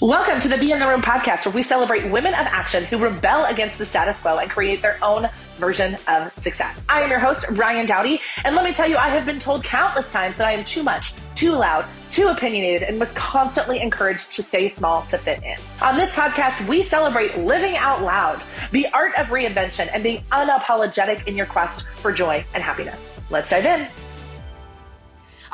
Welcome to the Be in the Room podcast, where we celebrate women of action who rebel against the status quo and create their own version of success. I am your host, Ryann Dowdy, and let me tell you, I have been told countless times that I am too much, too loud, too opinionated, and was constantly encouraged to stay small to fit in. On this podcast, we celebrate living out loud, the art of reinvention, and being unapologetic in your quest for joy and happiness. Let's dive in.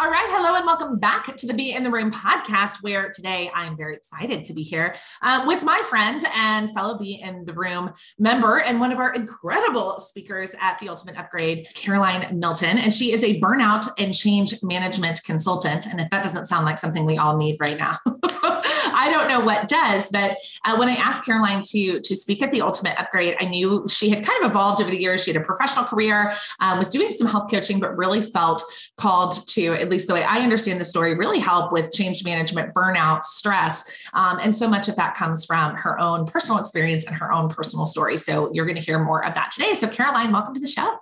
All right. Hello and welcome back to the Be in the Room podcast, where today I'm very excited to be here um, with my friend and fellow Be in the Room member and one of our incredible speakers at the Ultimate Upgrade, Caroline Milton. And she is a burnout and change management consultant. And if that doesn't sound like something we all need right now, I don't know what does. But uh, when I asked Caroline to, to speak at the Ultimate Upgrade, I knew she had kind of evolved over the years. She had a professional career, um, was doing some health coaching, but really felt called to at least the way I understand the story, really help with change management, burnout, stress. Um, and so much of that comes from her own personal experience and her own personal story. So you're going to hear more of that today. So, Caroline, welcome to the show.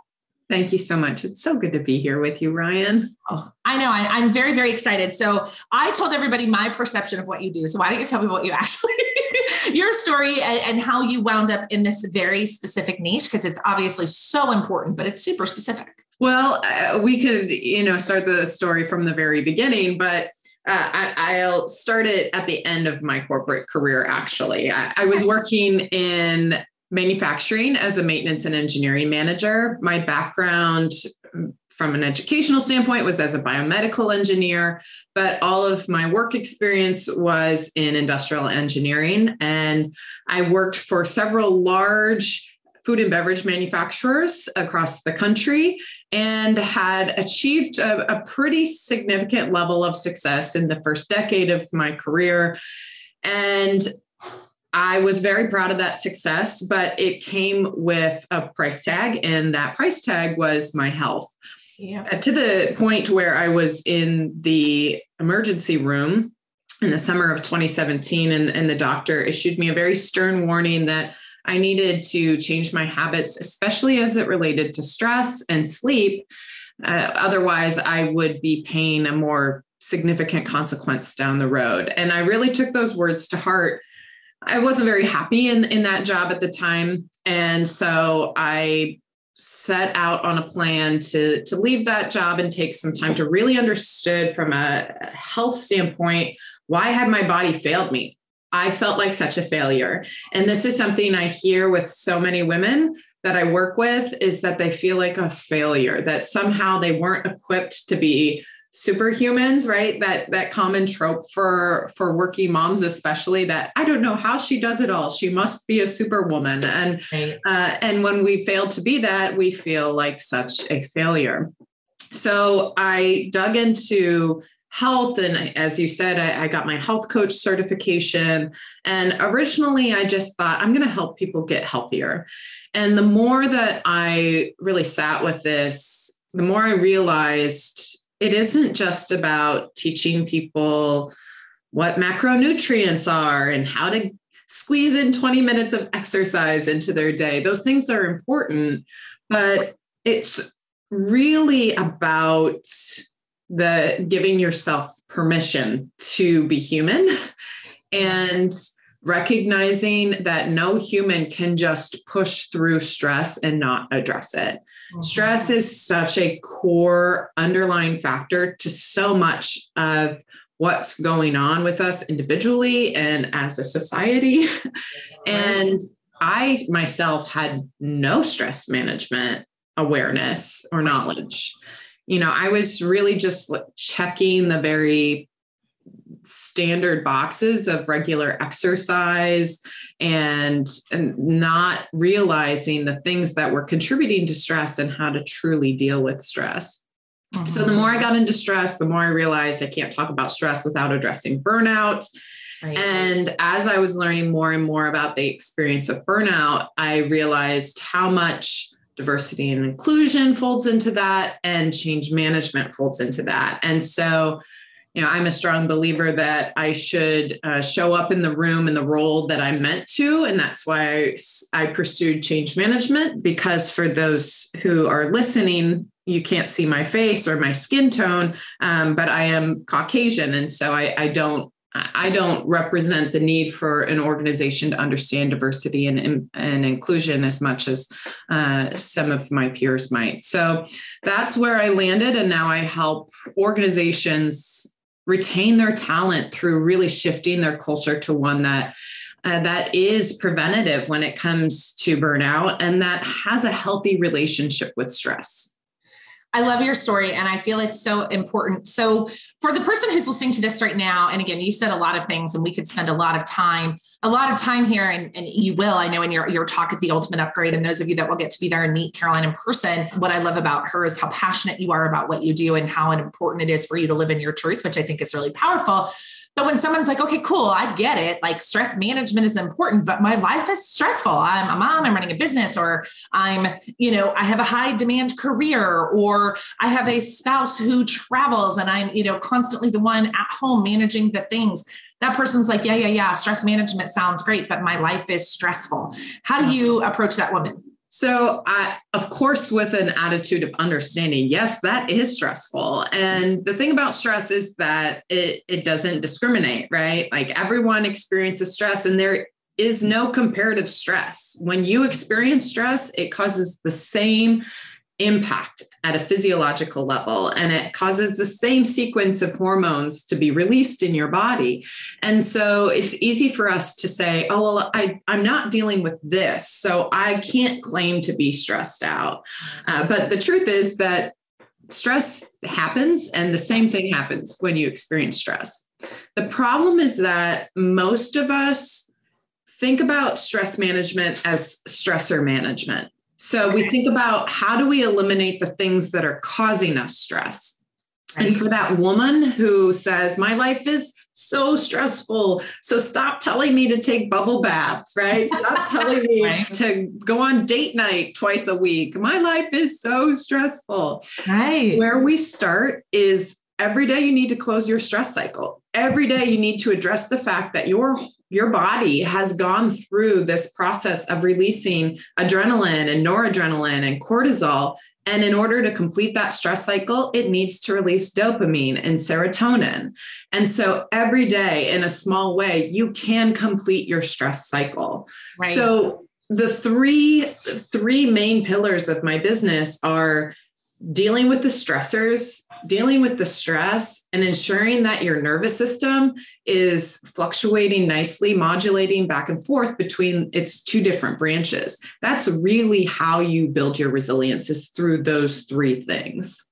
Thank you so much. It's so good to be here with you, Ryann. Oh, I know. I, am very, very excited. So I told everybody my perception of what you do. So why don't you tell me what you actually, your story and, and, how you wound up in this very specific niche? Because it's obviously so important, but it's super specific. Well, uh, we could, you know, start the story from the very beginning, but uh, I, will start it at the end of my corporate career. Actually, I, I was working in manufacturing as a maintenance and engineering manager. My background from an educational standpoint was as a biomedical engineer, but all of my work experience was in industrial engineering. And I worked for several large food and beverage manufacturers across the country and had achieved a, a, pretty significant level of success in the first decade of my career. And I was very proud of that success, but it came with a price tag, and that price tag was my health. Yeah. Uh, to the point where I was in the emergency room in the summer of 2017, and, and the doctor issued me a very stern warning that I needed to change my habits, especially as it related to stress and sleep. Uh, otherwise, I would be paying a more significant consequence down the road. And I really took those words to heart. I wasn't very happy in, in that job at the time. And so I set out on a plan to, to leave that job and take some time to really understood from a health standpoint why had my body failed me I felt like such a failure. And this is something I hear with so many women that I work with is that they feel like a failure, that somehow they weren't equipped to be superhumans right that that common trope for for working moms especially that i don't know how she does it all she must be a superwoman and right. uh, and when we fail to be that we feel like such a failure so i dug into health. And as you said, I, I, got my health coach certification. And originally, I just thought I'm going to help people get healthier. And the more that I really sat with this, the more I realized it isn't just about teaching people what macronutrients are and how to squeeze in 20 minutes of exercise into their day. Those things are important, but it's really about the giving yourself permission to be human and recognizing that no human can just push through stress and not address it. Mm-hmm. Stress is such a core underlying factor to so much of what's going on with us individually and as a society. and I myself had no stress management awareness or knowledge you know, I was really just checking the very standard boxes of regular exercise and, and not realizing the things that were contributing to stress and how to truly deal with stress. Mm-hmm. So the more I got into stress, the more I realized I can't talk about stress without addressing burnout. Right. And as I was learning more and more about the experience of burnout, I realized how much diversity and inclusion folds into that and change management folds into that and so you know i'm a strong believer that i should uh, show up in the room in the role that i'm meant to and that's why I, I pursued change management because for those who are listening you can't see my face or my skin tone um, but i am caucasian and so I, I don't I don't represent the need for an organization to understand diversity and, and inclusion as much as uh, some of my peers might. So that's where I landed. And now I help organizations retain their talent through really shifting their culture to one that uh, that is preventative when it comes to burnout and that has a healthy relationship with stress. I love your story and I feel it's so important. So, for the person who's listening to this right now, and again, you said a lot of things and we could spend a lot of time, a lot of time here, and, and you will, I know in your, your talk at the Ultimate Upgrade, and those of you that will get to be there and meet Caroline in person, what I love about her is how passionate you are about what you do and how important it is for you to live in your truth, which I think is really powerful. But when someone's like, okay, cool, I get it. Like stress management is important, but my life is stressful. I'm a mom, I'm running a business, or I'm, you know, I have a high demand career, or I have a spouse who travels and I'm, you know, constantly the one at home managing the things. That person's like, yeah, yeah, yeah, stress management sounds great, but my life is stressful. How do mm-hmm. you approach that woman? So, I, of course, with an attitude of understanding, yes, that is stressful. And the thing about stress is that it, it doesn't discriminate, right? Like everyone experiences stress, and there is no comparative stress. When you experience stress, it causes the same impact at a physiological level and it causes the same sequence of hormones to be released in your body. And so it's easy for us to say oh well I, i'm not dealing with this so i can't claim to be stressed out. Uh, but the truth is that stress happens and the same thing happens when you experience stress. The problem is that most of us think about stress management as stressor management so we think about how do we eliminate the things that are causing us stress? Right. And for that woman who says, My life is so stressful. So stop telling me to take bubble baths, right? Stop telling me right. to go on date night twice a week. My life is so stressful. Right. Where we start is every day you need to close your stress cycle. Every day you need to address the fact that your your body has gone through this process of releasing adrenaline and noradrenaline and cortisol. And in order to complete that stress cycle, it needs to release dopamine and serotonin. And so every day, in a small way, you can complete your stress cycle. Right. So the three three main pillars of my business are dealing with the stressors, dealing with the stress, and ensuring that your nervous system is fluctuating nicely, modulating back and forth between its two different branches. That's really how you build your resilience is through those three things.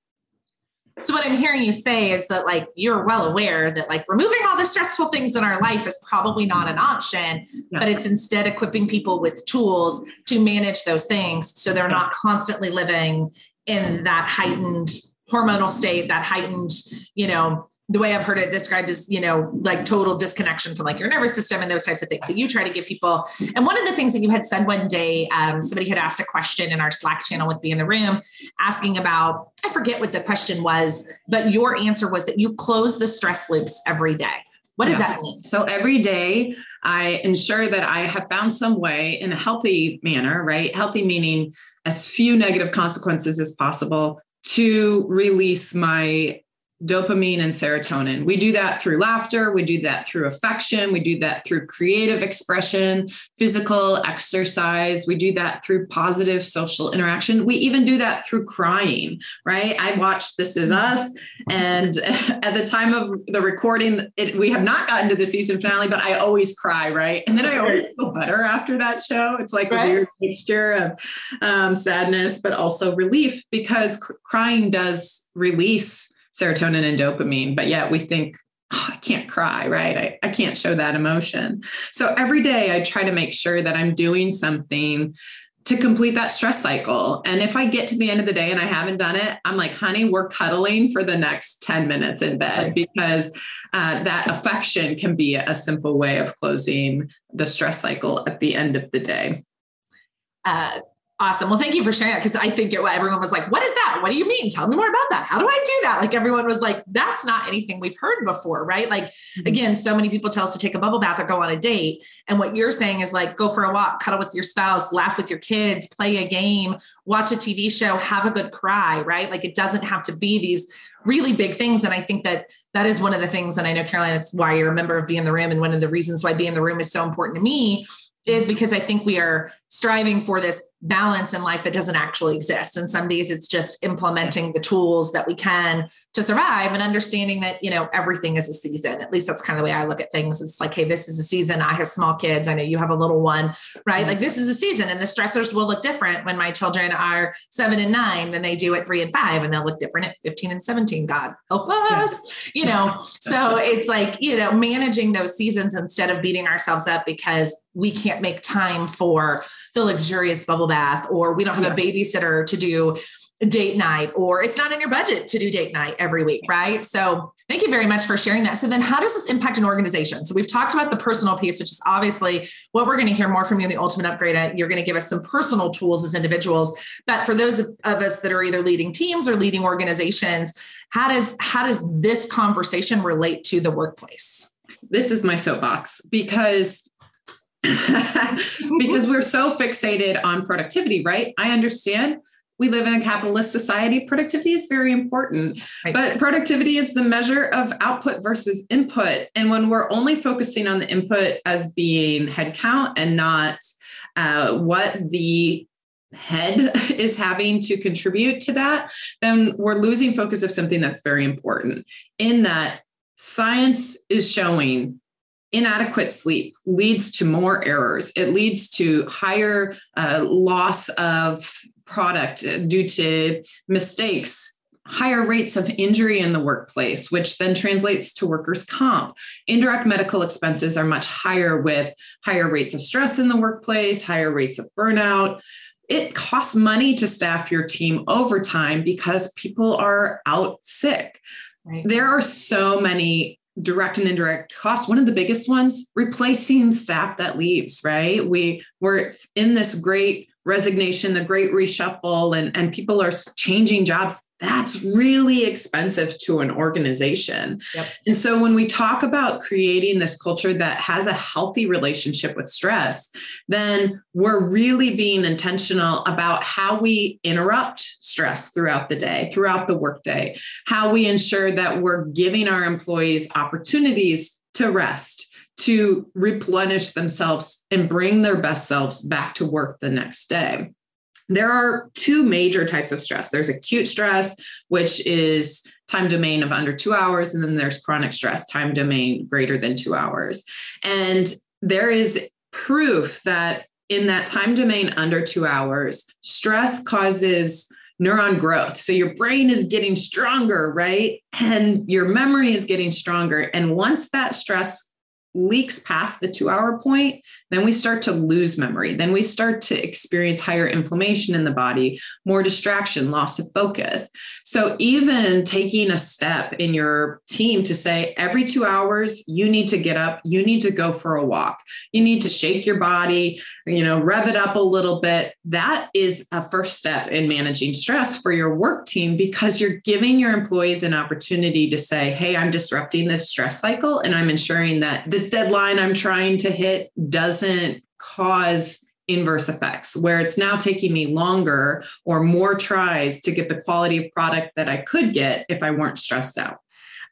So what I'm hearing you say is that like you're well aware that like removing all the stressful things in our life is probably not an option, yeah. but it's instead equipping people with tools to manage those things so they're not constantly living in that heightened hormonal state, that heightened, you know, the way I've heard it described is, you know, like total disconnection from like your nervous system and those types of things. So you try to give people, and one of the things that you had said one day, um, somebody had asked a question in our Slack channel with me in the Room, asking about, I forget what the question was, but your answer was that you close the stress loops every day. What does yeah. that mean? So every day I ensure that I have found some way in a healthy manner, right? Healthy meaning as few negative consequences as possible to release my dopamine and serotonin. We do that through laughter, we do that through affection, we do that through creative expression, physical exercise, we do that through positive social interaction. We even do that through crying, right? I watched This Is Us, and at the time of the recording, it, we have not gotten to the season finale, but I always cry, right? And then I always feel better after that show. It's like right. a weird mixture of um, sadness, but also relief because crying does release serotonin and dopamine, but yet we think, oh, I can't cry, right? I, I can't show that emotion. So every day I try to make sure that I'm doing something to complete that stress cycle. And if I get to the end of the day and I haven't done it, I'm like, honey, we're cuddling for the next 10 minutes in bed because uh, that affection can be a simple way of closing the stress cycle at the end of the day. Uh, Awesome. Well, thank you for sharing that because I think it, everyone was like, What is that? What do you mean? Tell me more about that. How do I do that? Like, everyone was like, That's not anything we've heard before, right? Like, mm-hmm. again, so many people tell us to take a bubble bath or go on a date. And what you're saying is like, go for a walk, cuddle with your spouse, laugh with your kids, play a game, watch a TV show, have a good cry, right? Like, it doesn't have to be these really big things. And I think that that is one of the things. And I know, Caroline, it's why you're a member of Be in the Room. And one of the reasons why Be in the Room is so important to me is because I think we are striving for this balance in life that doesn't actually exist. And some days it's just implementing the tools that we can to survive and understanding that, you know, everything is a season. At least that's kind of the way I look at things. It's like, hey, this is a season. I have small kids. I know you have a little one, right? Mm-hmm. Like this is a season and the stressors will look different when my children are seven and nine than they do at three and five. And they'll look different at 15 and 17. God help us, you know? So it's like, you know, managing those seasons instead of beating ourselves up because we can't make time for the luxurious bubble bath, or we don't have yeah. a babysitter to do date night, or it's not in your budget to do date night every week, right? So thank you very much for sharing that. So then how does this impact an organization? So we've talked about the personal piece, which is obviously what we're going to hear more from you in the ultimate upgrade. Uh, you're going to give us some personal tools as individuals. But for those of us that are either leading teams or leading organizations, how does how does this conversation relate to the workplace? This is my soapbox because because we're so fixated on productivity, right? I understand we live in a capitalist society. Productivity is very important, right. but productivity is the measure of output versus input. And when we're only focusing on the input as being headcount and not uh, what the head is having to contribute to that, then we're losing focus of something that's very important. In that, science is showing inadequate sleep leads to more errors. It leads to higher uh, loss of product due to mistakes, higher rates of injury in the workplace, which then translates to workers' comp. Indirect medical expenses are much higher with higher rates of stress in the workplace, higher rates of burnout. It costs money to staff your team overtime because people are out sick. Right. There are so many direct and indirect costs. One of the biggest ones replacing staff that leaves right? We we're in this great resignation the great reshuffle and and people are changing jobs that's really expensive to an organization. Yep. And so when we talk about creating this culture that has a healthy relationship with stress, then we're really being intentional about how we interrupt stress throughout the day, throughout the workday, how we ensure that we're giving our employees opportunities to rest, to replenish themselves and bring their best selves back to work the next day. There are two major types of stress. There's acute stress, which is time domain of under two hours, and then there's chronic stress, time domain greater than two hours. And there is proof that in that time domain under two hours, stress causes neuron growth. So your brain is getting stronger, right? And your memory is getting stronger. And once that stress leaks past the two hour point, then we start to lose memory. Then we start to experience higher inflammation in the body, more distraction, loss of focus. So, even taking a step in your team to say every two hours, you need to get up, you need to go for a walk, you need to shake your body, you know, rev it up a little bit. That is a first step in managing stress for your work team because you're giving your employees an opportunity to say, hey, I'm disrupting this stress cycle and I'm ensuring that this deadline I'm trying to hit doesn't cause inverse effects where it's now taking me longer or more tries to get the quality of product that I could get if I weren't stressed out.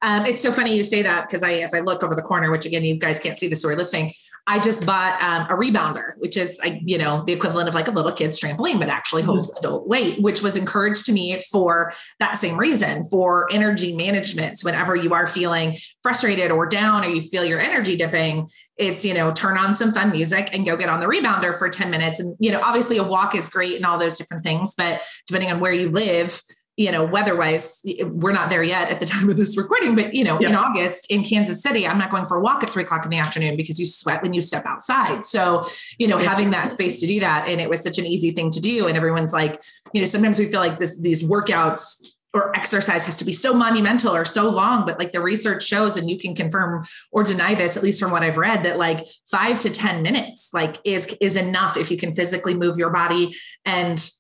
Um, it's so funny you say that because I, as I look over the corner, which again, you guys can't see the story listening, I just bought um, a rebounder, which is, you know, the equivalent of like a little kid's trampoline, but actually mm-hmm. holds mm-hmm. adult weight, which was encouraged to me for that same reason for energy management. So whenever you are feeling frustrated or down or you feel your energy dipping, it's, you know, turn on some fun music and go get on the rebounder for 10 minutes. And, you know, obviously a walk is great and all those different things, but depending on where you live, you know, weather wise, we're not there yet at the time of this recording, but you know, in August in Kansas City, I'm not going for a walk at three o'clock in the afternoon because you sweat when you step outside. So, you know, having that space to do that. And it was such an easy thing to do. And everyone's like, you know, sometimes we feel like this, these workouts or exercise has to be so monumental or so long but like the research shows and you can confirm or deny this at least from what i've read that like 5 to 10 minutes like is is enough if you can physically move your body and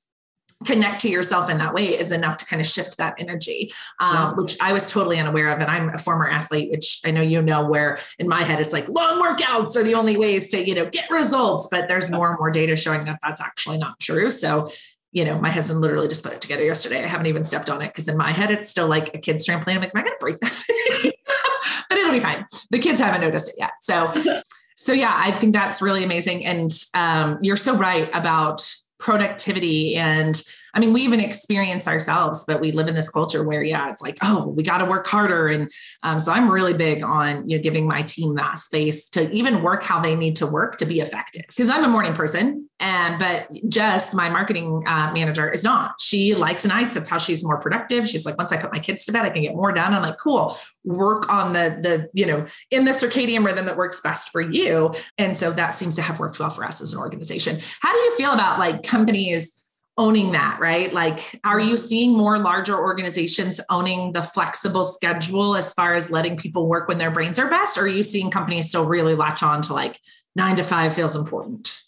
connect to yourself in that way is enough to kind of shift that energy, um, which I was totally unaware of. And I'm a former athlete, which I know you know, where in my head it's like long workouts are the only ways to you know get results, but there's more and more data showing that that's actually not true. So you know, my husband literally just put it together yesterday. I haven't even stepped on it because in my head it's still like a kid's trampoline. I'm like, am I gonna break that but it'll be fine. The kids haven't noticed it yet. So so yeah, I think that's really amazing. And um, you're so right about productivity and I mean, we even experience ourselves, but we live in this culture where, yeah, it's like, oh, we got to work harder. And um, so I'm really big on, you know, giving my team that space to even work how they need to work to be effective. Because I'm a morning person, and but Jess, my marketing uh, manager, is not. She likes nights. That's how she's more productive. She's like, once I put my kids to bed, I can get more done. I'm like, cool. Work on the the you know in the circadian rhythm that works best for you. And so that seems to have worked well for us as an organization. How do you feel about like companies? Owning that, right? Like, are you mm-hmm. seeing more larger organizations owning the flexible schedule as far as letting people work when their brains are best? Or are you seeing companies still really latch on to like nine to five feels important?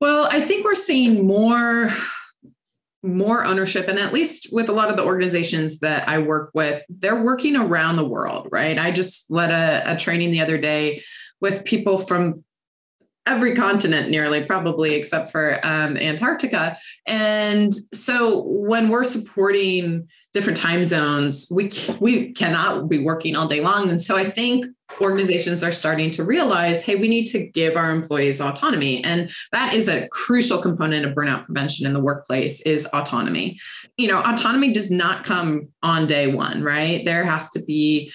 Well, I think we're seeing more more ownership and at least with a lot of the organizations that i work with they're working around the world right i just led a, a training the other day with people from every continent nearly probably except for um, antarctica. And so when we're supporting different time zones we we cannot be working all day long. And so i think organizations are starting to realize hey we need to give our employees autonomy. And that is a crucial component of burnout prevention in the workplace is autonomy. You know autonomy does not come on day one right? There has to be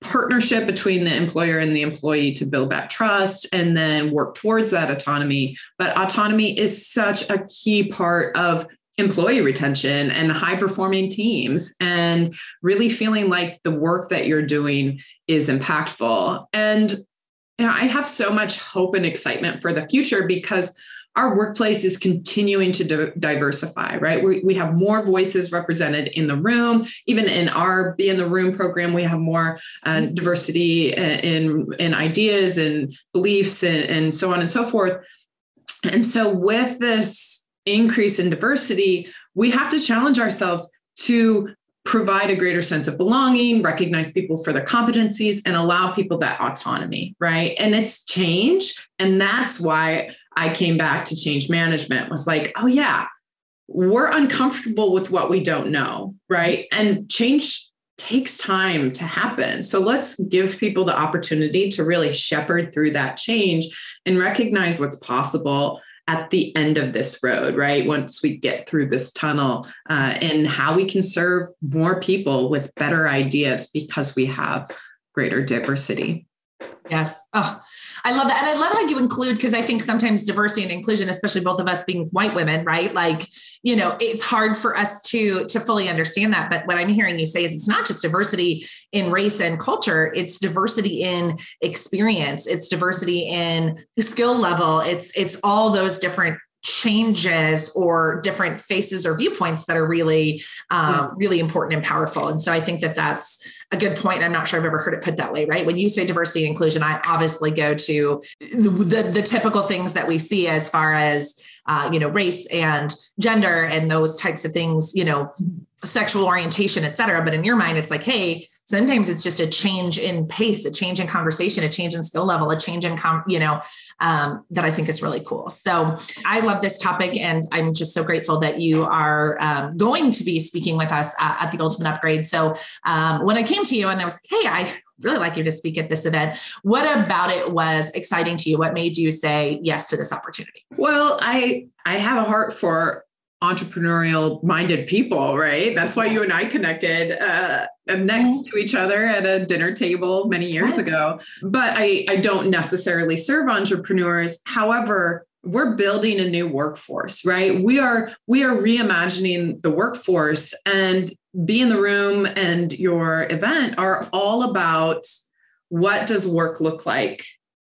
partnership between the employer and the employee to build that trust and then work towards that autonomy. But autonomy is such a key part of employee retention and high performing teams and really feeling like the work that you're doing is impactful. And you know, I have so much hope and excitement for the future because our workplace is continuing to di- diversify, right? We, we have more voices represented in the room. Even in our Be in the Room program, we have more uh, mm-hmm. diversity in, in ideas and beliefs and, and so on and so forth. And so, with this increase in diversity, we have to challenge ourselves to provide a greater sense of belonging, recognize people for their competencies, and allow people that autonomy, right? And it's change. And that's why I came back to change management was like, oh, yeah, we're uncomfortable with what we don't know, right? And change takes time to happen. So let's give people the opportunity to really shepherd through that change and recognize what's possible at the end of this road, right? Once we get through this tunnel uh, and how we can serve more people with better ideas because we have greater diversity. Yes. Oh, I love that. And I love how you include, because I think sometimes diversity and inclusion, especially both of us being white women, right? Like, you know, it's hard for us to to fully understand that. But what I'm hearing you say is it's not just diversity in race and culture, it's diversity in experience, it's diversity in skill level, it's it's all those different changes or different faces or viewpoints that are really um, really important and powerful. And so i think that that's a good point. I'm not sure i've ever heard it put that way right? When you say diversity and inclusion i obviously go to the, the, the typical things that we see as far as uh, you know race and gender and those types of things you know sexual orientation et cetera. But in your mind it's like hey sometimes it's just a change in pace a change in conversation a change in skill level a change in com- you know um, that i think is really cool. So i love this topic and i'm just so grateful that you are um, going to be speaking with us at, at the ultimate upgrade. So um, when i came to you and i was like hey i really like you to speak at this event what about it was exciting to you? What made you say yes to this opportunity? Well i i have a heart for entrepreneurial minded people, right? That's why you and I connected uh, next mm-hmm. to each other at a dinner table many years yes. ago. But I, I don't necessarily serve entrepreneurs. However, we're building a new workforce, right? We are we are reimagining the workforce and be in the room and your event are all about what does work look like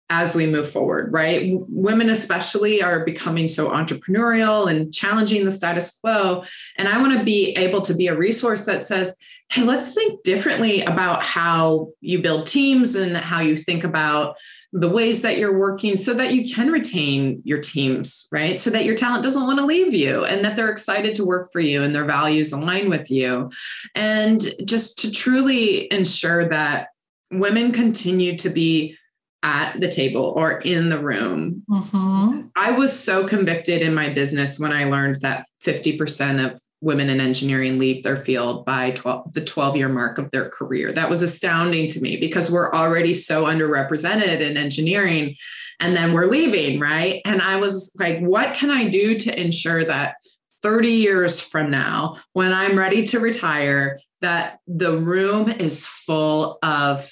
as we move forward, right? Women, especially, are becoming so entrepreneurial and challenging the status quo. And I want to be able to be a resource that says, hey, let's think differently about how you build teams and how you think about the ways that you're working so that you can retain your teams, right? So that your talent doesn't want to leave you and that they're excited to work for you and their values align with you. And just to truly ensure that women continue to be at the table or in the room. Mm-hmm. I was so convicted in my business when I learned that 50% of women in engineering leave their field by 12, the 12 year mark of their career. That was astounding to me because we're already so underrepresented in engineering and then we're leaving, right? And I was like, what can I do to ensure that 30 years from now, when I'm ready to retire, that the room is full of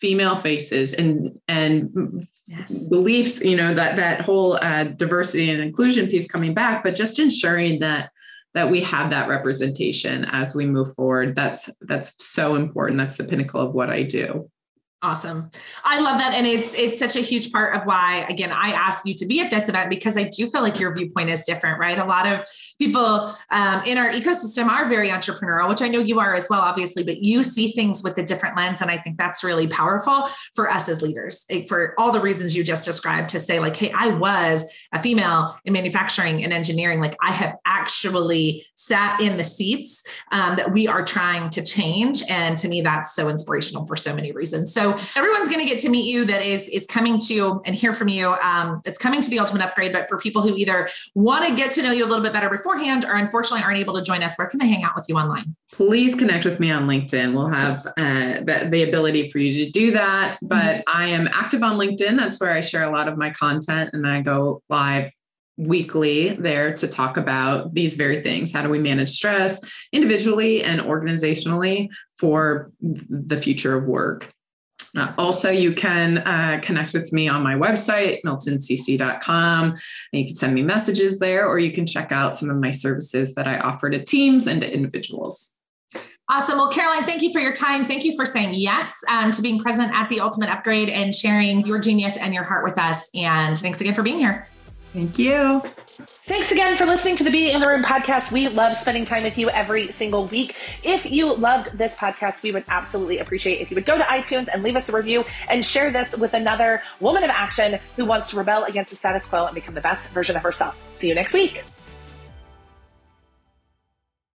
female faces and and yes. beliefs you know that that whole uh, diversity and inclusion piece coming back but just ensuring that that we have that representation as we move forward that's that's so important that's the pinnacle of what i do Awesome. I love that. And it's it's such a huge part of why, again, I asked you to be at this event because I do feel like your viewpoint is different, right? A lot of people um, in our ecosystem are very entrepreneurial, which I know you are as well, obviously, but you see things with a different lens. And I think that's really powerful for us as leaders, eh, for all the reasons you just described to say, like, hey, I was a female in manufacturing and engineering. Like I have actually sat in the seats um, that we are trying to change. And to me, that's so inspirational for so many reasons. So everyone's going to get to meet you that is is coming to and hear from you. Um, it's coming to the ultimate upgrade. But for people who either want to get to know you a little bit better beforehand, or unfortunately aren't able to join us, where can they hang out with you online? Please connect with me on LinkedIn. We'll have uh, the, the, ability for you to do that. But mm-hmm. I am active on LinkedIn. That's where I share a lot of my content, and I go live weekly there to talk about these very things. How do we manage stress individually and organizationally for the future of work? Uh, also, you can uh, connect with me on my website, miltoncc.com. And you can send me messages there, or you can check out some of my services that I offer to teams and to individuals. Awesome. Well, Caroline, thank you for your time. Thank you for saying yes um, to being present at the Ultimate Upgrade and sharing your genius and your heart with us. And thanks again for being here. Thank you. Thanks again for listening to the Be in the Room podcast. We love spending time with you every single week. If you loved this podcast, we would absolutely appreciate if you would go to iTunes and leave us a review and share this with another woman of action who wants to rebel against the status quo and become the best version of herself. See you next week.